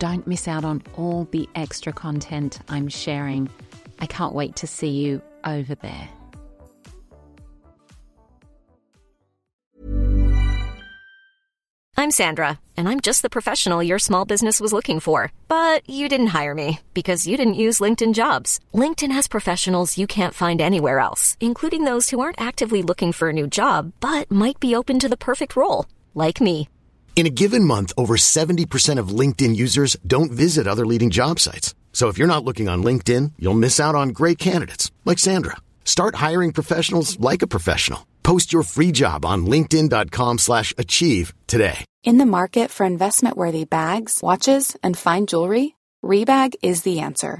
Don't miss out on all the extra content I'm sharing. I can't wait to see you over there. I'm Sandra, and I'm just the professional your small business was looking for. But you didn't hire me because you didn't use LinkedIn jobs. LinkedIn has professionals you can't find anywhere else, including those who aren't actively looking for a new job but might be open to the perfect role, like me. In a given month, over 70% of LinkedIn users don't visit other leading job sites. So if you're not looking on LinkedIn, you'll miss out on great candidates like Sandra. Start hiring professionals like a professional. Post your free job on linkedin.com/achieve today. In the market for investment-worthy bags, watches, and fine jewelry, Rebag is the answer.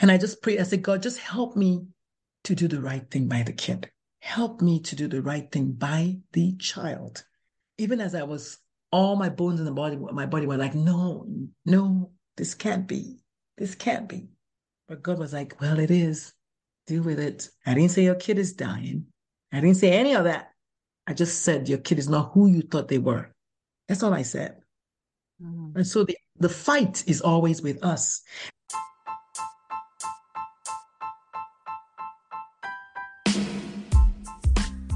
And I just pray, I said, God, just help me to do the right thing by the kid. Help me to do the right thing by the child. Even as I was, all my bones in the body, my body were like, no, no, this can't be. This can't be. But God was like, well, it is. Deal with it. I didn't say your kid is dying. I didn't say any of that. I just said your kid is not who you thought they were. That's all I said. Mm. And so the, the fight is always with us.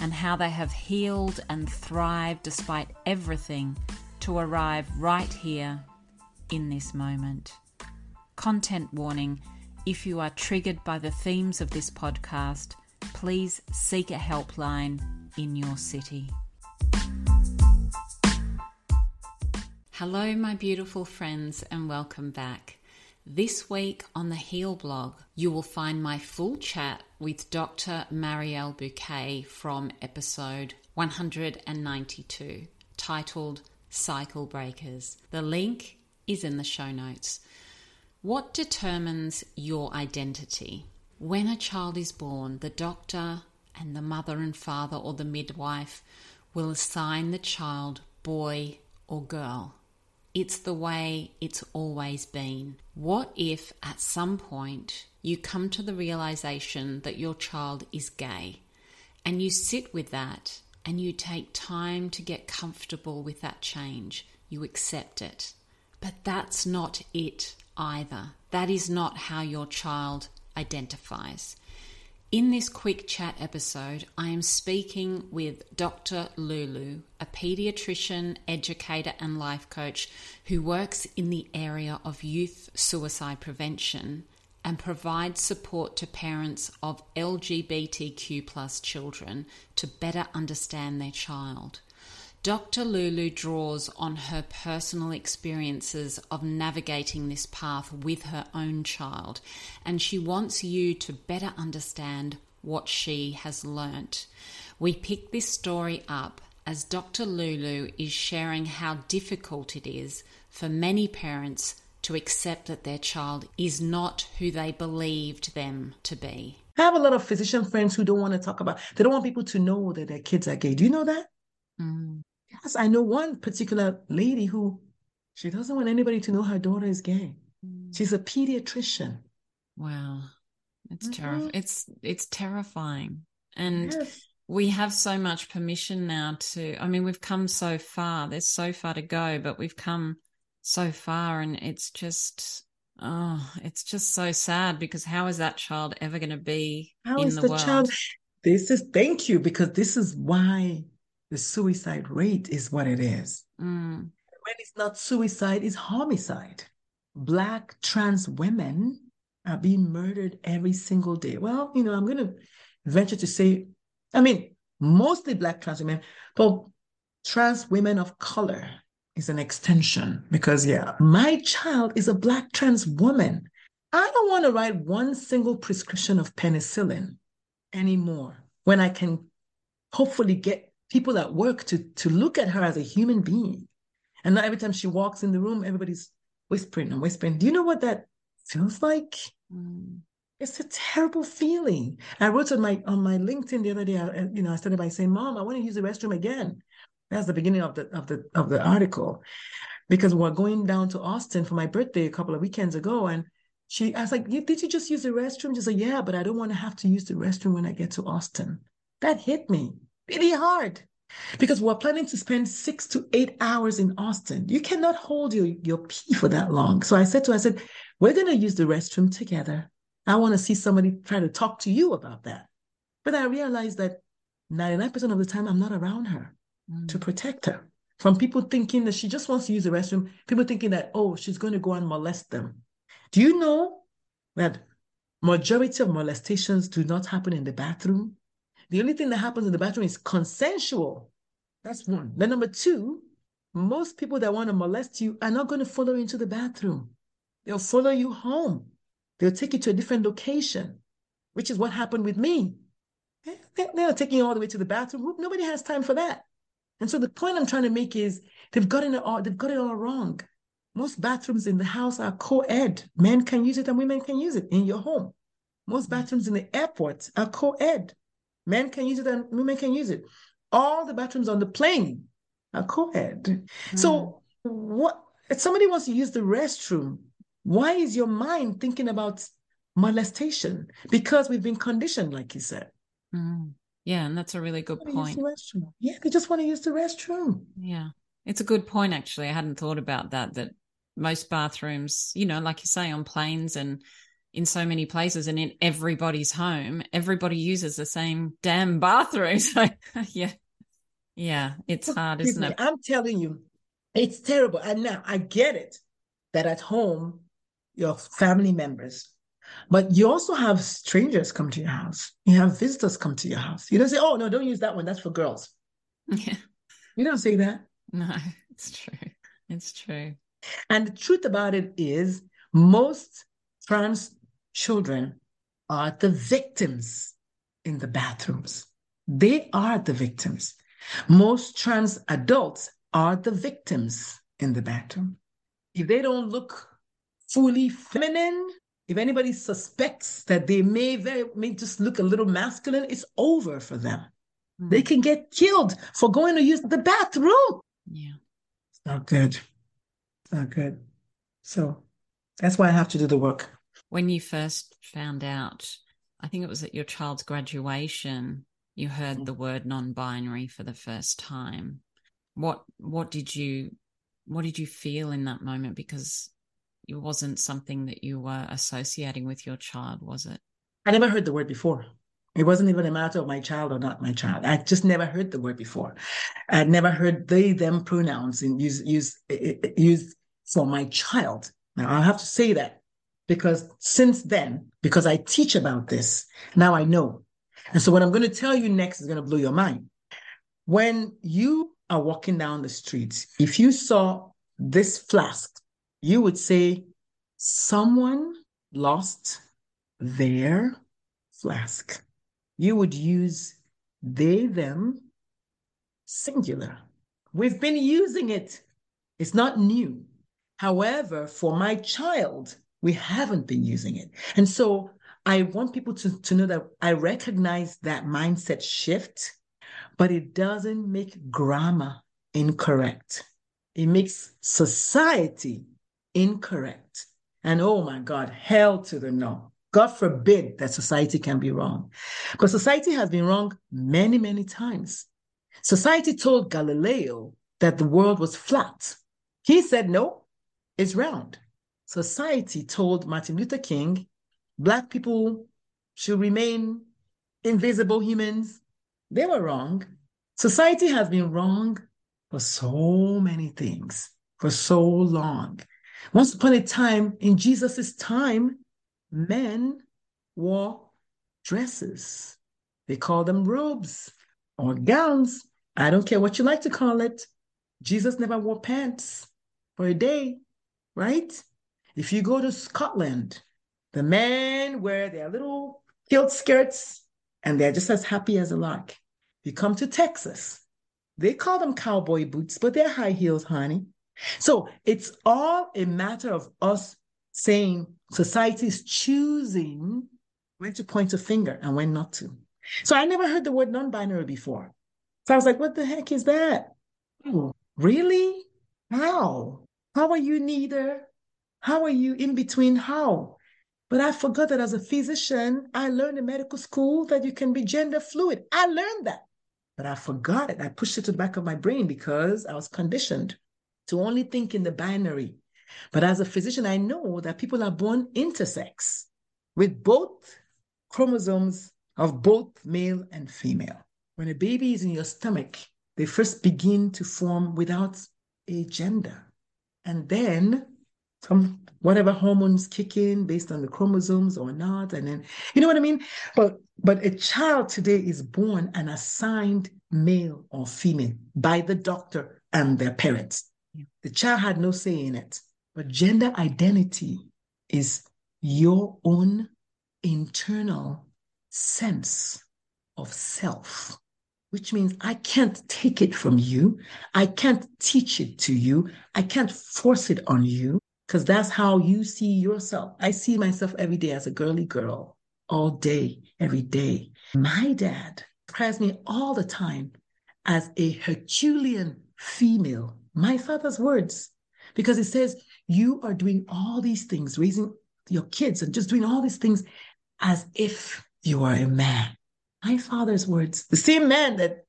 and how they have healed and thrived despite everything to arrive right here in this moment. Content warning if you are triggered by the themes of this podcast, please seek a helpline in your city. Hello, my beautiful friends, and welcome back. This week on the Heal blog, you will find my full chat with Dr. Mariel Buqué from episode 192, titled Cycle Breakers. The link is in the show notes. What determines your identity? When a child is born, the doctor and the mother and father or the midwife will assign the child boy or girl. It's the way it's always been. What if at some point you come to the realization that your child is gay and you sit with that and you take time to get comfortable with that change? You accept it. But that's not it either. That is not how your child identifies. In this quick chat episode, I am speaking with Dr. Lu Lu, a pediatrician, educator, and life coach who works in the area of youth suicide prevention and provides support to parents of LGBTQ children to better understand their child. Dr. Lu Lu draws on her personal experiences of navigating this path with her own child, and she wants you to better understand what she has learnt. We pick this story up as Dr. Lu Lu is sharing how difficult it is for many parents to accept that their child is not who they believed them to be. I have a lot of physician friends who don't want to talk about, they don't want people to know that their kids are gay. Do you know that? Mm. Yes, I know one particular lady who she doesn't want anybody to know her daughter is gay. Mm. She's a pediatrician. Wow. It's mm-hmm. terrifying. It's it's terrifying. And yes. we have so much permission now to I mean, we've come so far. There's so far to go, but we've come so far and it's just oh, it's just so sad because how is that child ever going to be how in the, the world? Child? This is thank you because this is why the suicide rate is what it is. Mm. When it's not suicide, it's homicide. Black trans women are being murdered every single day. Well, you know, I'm going to venture to say, I mean, mostly Black trans women, but trans women of color is an extension because, yeah, my child is a Black trans woman. I don't want to write one single prescription of penicillin anymore when I can hopefully get people at work to to look at her as a human being. And not every time she walks in the room, everybody's whispering and whispering. Do you know what that feels like? Mm. It's a terrible feeling. I wrote on my on my LinkedIn the other day. I, you know, I started by saying, "Mom, I want to use the restroom again." That's the beginning of the of the of the article, because we're going down to Austin for my birthday a couple of weekends ago, and she, I was like, "Did you just use the restroom?" She said, "Yeah, but I don't want to have to use the restroom when I get to Austin." That hit me really hard because we're planning to spend six to eight hours in Austin. You cannot hold your, your pee for that long. So I said to her, I said, we're going to use the restroom together. I want to see somebody try to talk to you about that. But I realized that 99% of the time, I'm not around her mm. to protect her from people thinking that she just wants to use the restroom, people thinking that, oh, she's going to go and molest them. Do you know that majority of molestations do not happen in the bathroom? The only thing that happens in the bathroom is consensual. That's one. Then number two, most people that want to molest you are not going to follow you into the bathroom. They'll follow you home. They'll take you to a different location, which is what happened with me. They're taking you all the way to the bathroom. Nobody has time for that. And so the point I'm trying to make is they've gotten it all, they've got it all wrong. Most bathrooms in the house are co-ed. Men can use it and women can use it in your home. Most bathrooms in the airport are co-ed. Men can use it and women can use it. All the bathrooms on the plane are co-ed. Mm. So what if somebody wants to use the restroom, why is your mind thinking about molestation? Because we've been conditioned, like you said. Mm. Yeah, and that's a really good point. The yeah, they just want to use the restroom. Yeah. It's a good point actually. I hadn't thought about that that most bathrooms, you know, like you say on planes and in so many places and in everybody's home, everybody uses the same damn bathroom. So yeah. Yeah, it's hard, isn't it? I'm telling you, it's terrible. And now I get it that at home, your family members, but you also have strangers come to your house. You have visitors come to your house. You don't say, oh, no, don't use that one. That's for girls. Yeah. You don't say that. No, it's true. It's true. And the truth about it is, most trans children are the victims in the bathrooms. They are the victims. Most trans adults are the victims in the bathroom. If they don't look fully feminine, if anybody suspects that they may very may just look a little masculine, it's over for them. Mm. They can get killed for going to use the bathroom. Yeah. It's not good. It's not good. So that's why I have to do the work when you first found out, I think it was at your child's graduation, you heard the mm. word non-binary for the first time. What what did you what did you feel in that moment? Because it wasn't something that you were associating with your child, was it? I never heard the word before. It wasn't even a matter of my child or not my child. I just never heard the word before. I'd never heard they, them pronouns and use, use, use for my child. Now I have to say that because since then, because I teach about this, now I know. And so what I'm going to tell you next is going to blow your mind. When you are walking down the street, if you saw this flask, you would say, someone lost their flask. You would use they, them, singular. We've been using it. It's not new. However, for my child, we haven't been using it. And so I want people to, to know that I recognize that mindset shift, but it doesn't make grammar incorrect. It makes society incorrect. And oh my God, hell to the no. God forbid that society can be wrong. But society has been wrong many, many times. Society told Galileo that the world was flat. He said, no, it's round. Society told Martin Luther King, Black people should remain invisible humans. They were wrong. Society has been wrong for so many things, for so long. Once upon a time, in Jesus' time, men wore dresses. They call them robes or gowns. I don't care what you like to call it. Jesus never wore pants for a day, right? If you go to Scotland, the men wear their little kilt skirts and they're just as happy as a lark. You come to Texas, they call them cowboy boots, but they're high heels, honey. So it's all a matter of us saying society is choosing when to point a finger and when not to. So I never heard the word non binary before. So I was like, what the heck is that? Oh, really? How? How are you neither? How are you in between? How? But I forgot that as a physician, I learned in medical school that you can be gender fluid. I learned that, but I forgot it. I pushed it to the back of my brain because I was conditioned to only think in the binary. But as a physician, I know that people are born intersex with both chromosomes of both male and female. When a baby is in your stomach, they first begin to form without a gender. And then some whatever hormones kick in based on the chromosomes or not. And then you know what I mean? But but a child today is born and assigned male or female by the doctor and their parents. The child had no say in it. But gender identity is your own internal sense of self, which means I can't take it from you. I can't teach it to you. I can't force it on you because that's how you see yourself. I see myself every day as a girly girl, all day, every day. My dad describes me all the time as a Herculean female my father's words, because it says, You are doing all these things, raising your kids and just doing all these things as if you are a man. My father's words, the same man that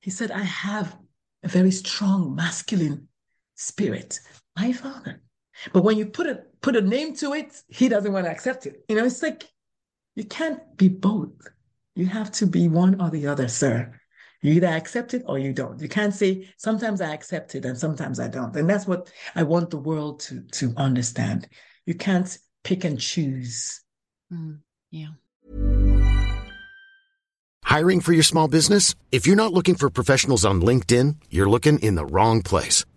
he said, I have a very strong masculine spirit. My father. But when you put a put a name to it, he doesn't want to accept it. You know, it's like you can't be both. You have to be one or the other, sir. You either accept it or you don't. You can't say sometimes I accept it and sometimes I don't. And that's what I want the world to to understand. You can't pick and choose. Mm, yeah. Hiring for your small business? If you're not looking for professionals on LinkedIn, you're looking in the wrong place.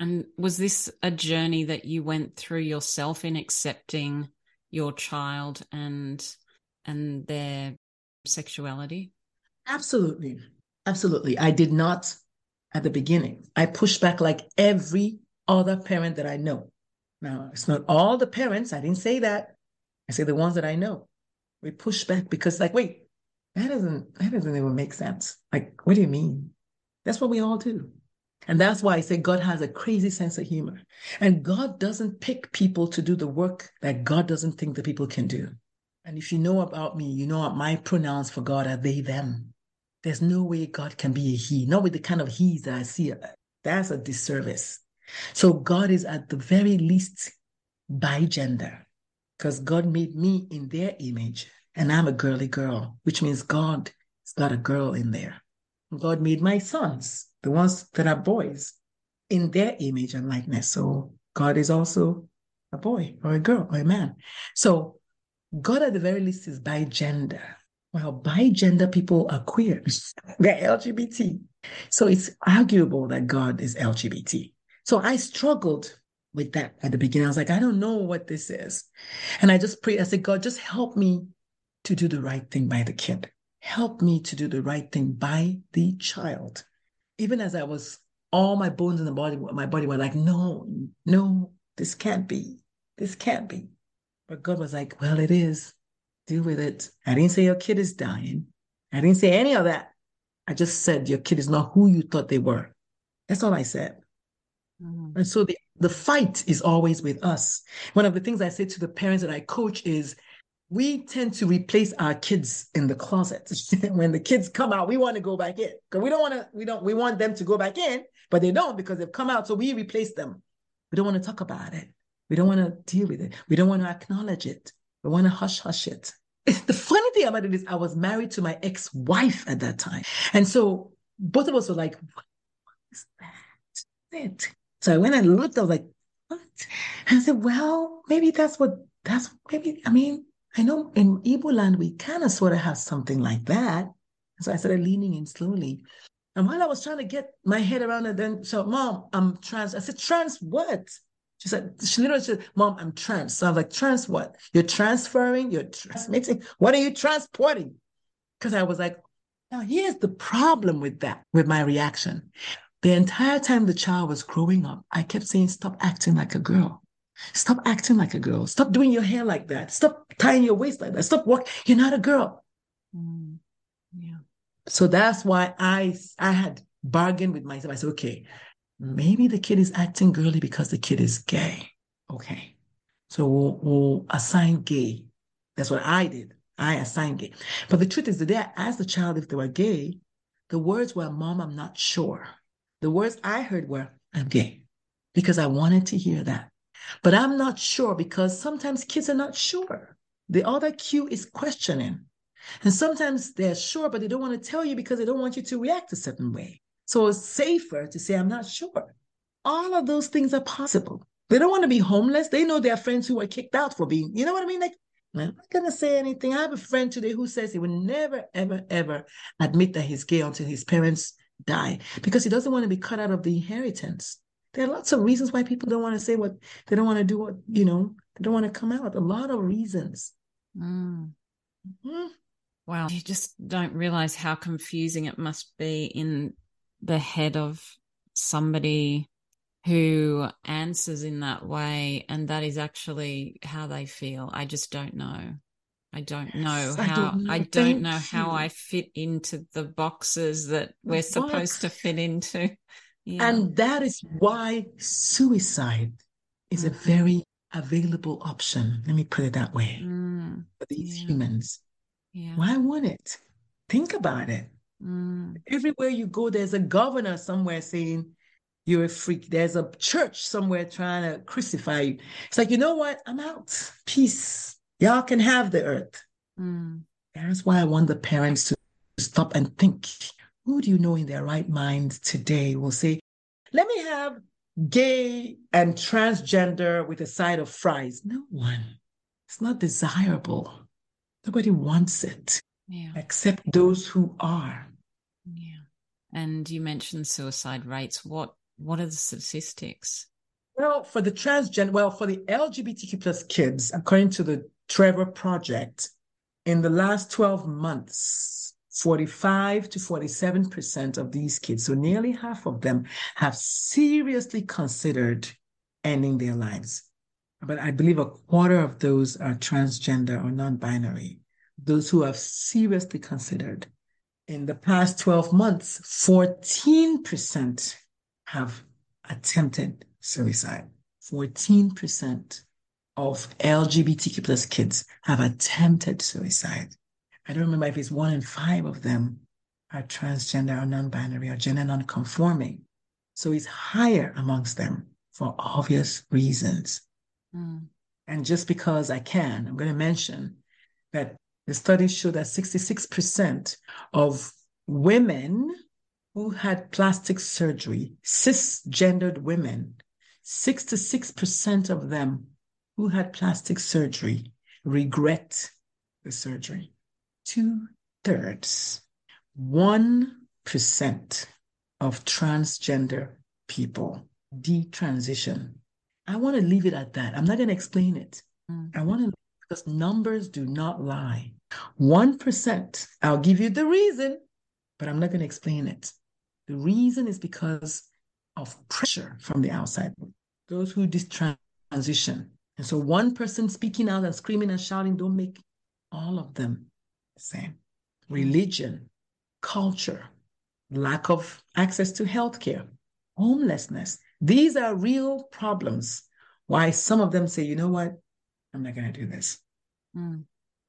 And was this a journey that you went through yourself in accepting your child and and their sexuality? Absolutely. Absolutely. I did not at the beginning. I pushed back like every other parent that I know. Now, it's not all the parents. I didn't say that. I say the ones that I know. We push back because, like, wait, that doesn't that doesn't even make sense. Like, what do you mean? That's what we all do. And that's why I say God has a crazy sense of humor. And God doesn't pick people to do the work that God doesn't think the people can do. And if you know about me, you know my pronouns for God are they, them. There's no way God can be a he, not with the kind of he's that I see. That's a disservice. So God is at the very least bigender because God made me in their image and I'm a girly girl, which means God has got a girl in there. God made my sons, the ones that are boys, in their image and likeness. So God is also a boy or a girl or a man. So God at the very least is bigender. Well, bigender people are queer. They're LGBT. So it's arguable that God is LGBT. So I struggled with that at the beginning. I was like, I don't know what this is. And I just prayed, I said, God, just help me to do the right thing by the kid. Help me to do the right thing by the child. Even as I was, all my bones in the body, my body were like, no, no, this can't be. This can't be. But God was like, well, it is. Deal with it. I didn't say your kid is dying. I didn't say any of that. I just said your kid is not who you thought they were. That's all I said. Mm-hmm. And so the, the fight is always with us. One of the things I say to the parents that I coach is we tend to replace our kids in the closet. when the kids come out, we want to go back in because we don't want to, we don't, we want them to go back in, but they don't because they've come out. So we replace them. We don't want to talk about it. We don't want to deal with it. We don't want to acknowledge it. We want to hush hush it. The funny thing about it is, I was married to my ex wife at that time. And so both of us were like, what is that? It. So when I looked, I was like, what? And I said, well, maybe that's what, that's maybe, I mean, I know in Igbo land, we kind of sort of have something like that. So I started leaning in slowly. And while I was trying to get my head around it, then so mom, I'm trans. I said, trans what? She said, she literally said, Mom, I'm trans. So I was like, trans what? You're transferring, you're transmitting. What are you transporting? Because I was like, now here's the problem with that, with my reaction. The entire time the child was growing up, I kept saying, stop acting like a girl. Stop acting like a girl. Stop doing your hair like that. Stop tying your waist like that. Stop walking. You're not a girl. Mm, yeah. So that's why I I had bargained with myself. I said, okay, maybe the kid is acting girly because the kid is gay. Okay. So we'll, we'll assign gay. That's what I did. I assigned gay. But the truth is, the day I asked the child if they were gay, the words were, Mom, I'm not sure. The words I heard were, I'm gay, because I wanted to hear that. But I'm not sure because sometimes kids are not sure. The other cue is questioning. And sometimes they're sure, but they don't want to tell you because they don't want you to react a certain way. So it's safer to say, I'm not sure. All of those things are possible. They don't want to be homeless. They know their friends who were kicked out for being, you know what I mean? Like, I'm not going to say anything. I have a friend today who says he will never, ever, ever admit that he's gay until his parents die because he doesn't want to be cut out of the inheritance. There are lots of reasons why people don't want to say what they don't want to do, what, you know, they don't want to come out. A lot of reasons. Mm. Mm-hmm. Wow. You just don't realize how confusing it must be in the head of somebody who answers in that way and that is actually how they feel. I just don't know. I don't know how I don't know, I don't know how I fit into the boxes that we're supposed to fit into. Yeah. And that is why suicide is mm-hmm. a very available option. Let me put it that way mm. for these yeah. humans. Yeah. Why would it? Think about it. Mm. Everywhere you go, there's a governor somewhere saying you're a freak. There's a church somewhere trying to crucify you. It's like, you know what? I'm out. Peace. Y'all can have the earth. Mm. That's why I want the parents to stop and think. Who do you know in their right mind today will say, let me have gay and transgender with a side of fries? No one. It's not desirable. Nobody wants it. Yeah. Except those who are. Yeah. And you mentioned suicide rates. What what are the statistics? Well, for the transgender, well, for the LGBTQ plus kids, according to the Trevor Project, in the last 12 months, 45 to 47% of these kids, so nearly half of them, have seriously considered ending their lives. But I believe a quarter of those are transgender or non binary, those who have seriously considered. In the past 12 months, 14% have attempted suicide. 14% of LGBTQ plus kids have attempted suicide. I don't remember if it's one in five of them are transgender or non-binary or gender non-conforming. So it's higher amongst them for obvious reasons. Mm. And just because I can, I'm going to mention that the studies show that 66% of women who had plastic surgery, cisgendered women, 66% of them who had plastic surgery regret the surgery. Two thirds, 1% of transgender people detransition. I want to leave it at that. I'm not going to explain it. Mm. I want to, because numbers do not lie. 1%, I'll give you the reason, but I'm not going to explain it. The reason is because of pressure from the outside, those who transition. And so one person speaking out and screaming and shouting don't make all of them the same. Religion, culture, lack of access to healthcare, homelessness. These are real problems. Why some of them say, you know what? I'm not going to do this. Mm,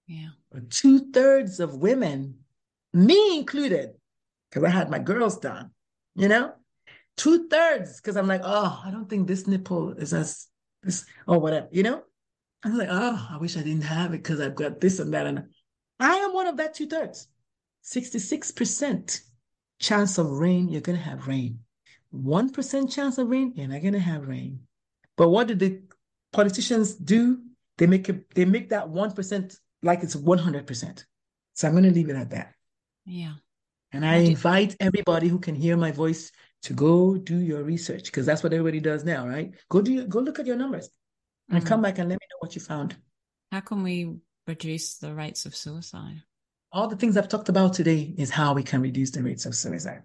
yeah. But two thirds of women, me included, because I had my girls done, you know, two thirds, because I'm like, oh, I don't think this nipple is as this or whatever, you know. I'm like, oh, I wish I didn't have it because I've got this and that, and I am one of that two thirds. Sixty-six percent chance of rain, you're gonna have rain. One percent chance of rain, you're not gonna have rain. But what do the politicians do? They make it, they make that one percent like it's one hundred percent. So I'm gonna leave it at that. Yeah. And I invite everybody who can hear my voice to go do your research because that's what everybody does now, right? Go do your, go look at your numbers and mm-hmm. come back and let me know what you found. How can we reduce the rates of suicide? All the things I've talked about today is how we can reduce the rates of suicide.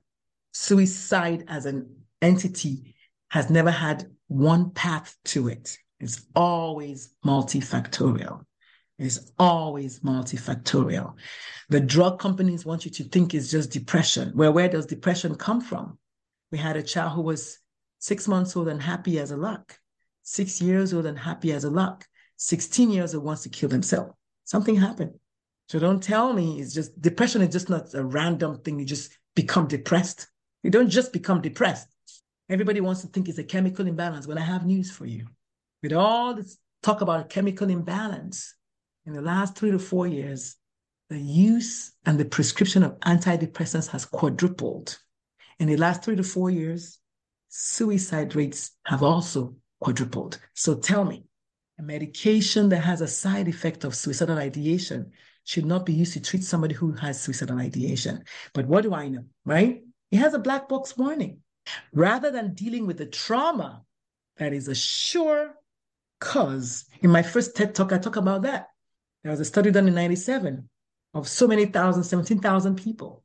Suicide as an entity has never had one path to it. It's always multifactorial It's always multifactorial. The drug companies want you to think it's just depression. Well, where does depression come from? We had a child who was six months old and happy as a lark, six years old and happy as a lark, 16 years old wants to kill himself. Something happened. So don't tell me it's just depression is just not a random thing. You just become depressed. You don't just become depressed. Everybody wants to think it's a chemical imbalance. Well, I have news for you. With all this talk about chemical imbalance, in the last three to four years, the use and the prescription of antidepressants has quadrupled. In the last three to four years, suicide rates have also quadrupled. So tell me, a medication that has a side effect of suicidal ideation should not be used to treat somebody who has suicidal ideation. But what do I know, right? It has a black box warning. Rather than dealing with the trauma that is a sure cause, in my first TED talk, I talk about that. There was a study done in 97 of so many thousand, 17,000 people.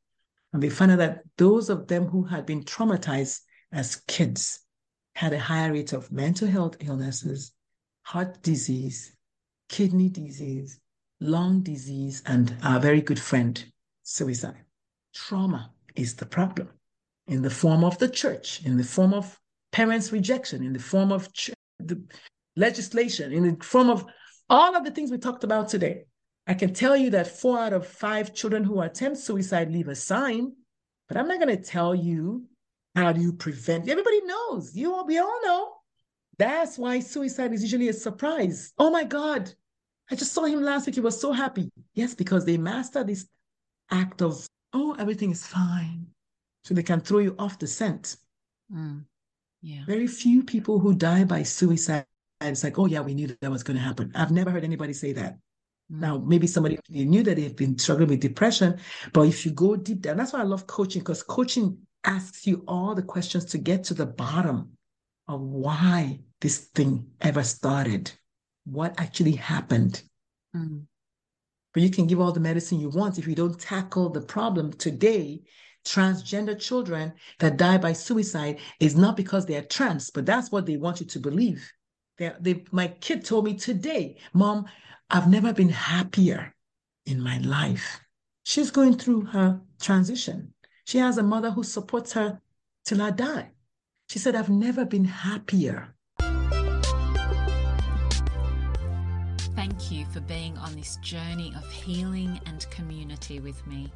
And they found out that those of them who had been traumatized as kids had a higher rate of mental health illnesses, heart disease, kidney disease, lung disease, and our very good friend, suicide. Trauma is the problem in the form of the church, in the form of parents' rejection, in the form of ch- the legislation, in the form of all of the things we talked about today. I can tell you that four out of five children who attempt suicide leave a sign, but I'm not going to tell you how do you prevent. Everybody knows. You all, we all know. That's why suicide is usually a surprise. Oh my God, I just saw him last week. He was so happy. Yes, because they master this act of, oh, everything is fine. So they can throw you off the scent. Mm. Yeah. Very few people who die by suicide it's like, oh yeah, we knew that, that was going to happen. I've never heard anybody say that. Now, maybe somebody knew that they've been struggling with depression, but if you go deep down, that's why I love coaching because coaching asks you all the questions to get to the bottom of why this thing ever started, what actually happened. Mm. But you can give all the medicine you want if you don't tackle the problem today. Transgender children that die by suicide is not because they are trans, but that's what they want you to believe. They, they, my kid told me today, Mom, I've never been happier in my life. She's going through her transition. She has a mother who supports her till I die. She said, I've never been happier. Thank you for being on this journey of healing and community with me.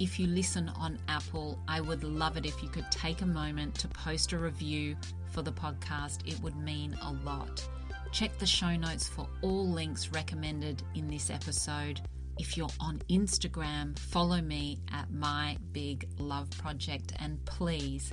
If you listen on Apple, I would love it if you could take a moment to post a review for the podcast. It would mean a lot. Check the show notes for all links recommended in this episode. If you're on Instagram, follow me at My Big Love Project and please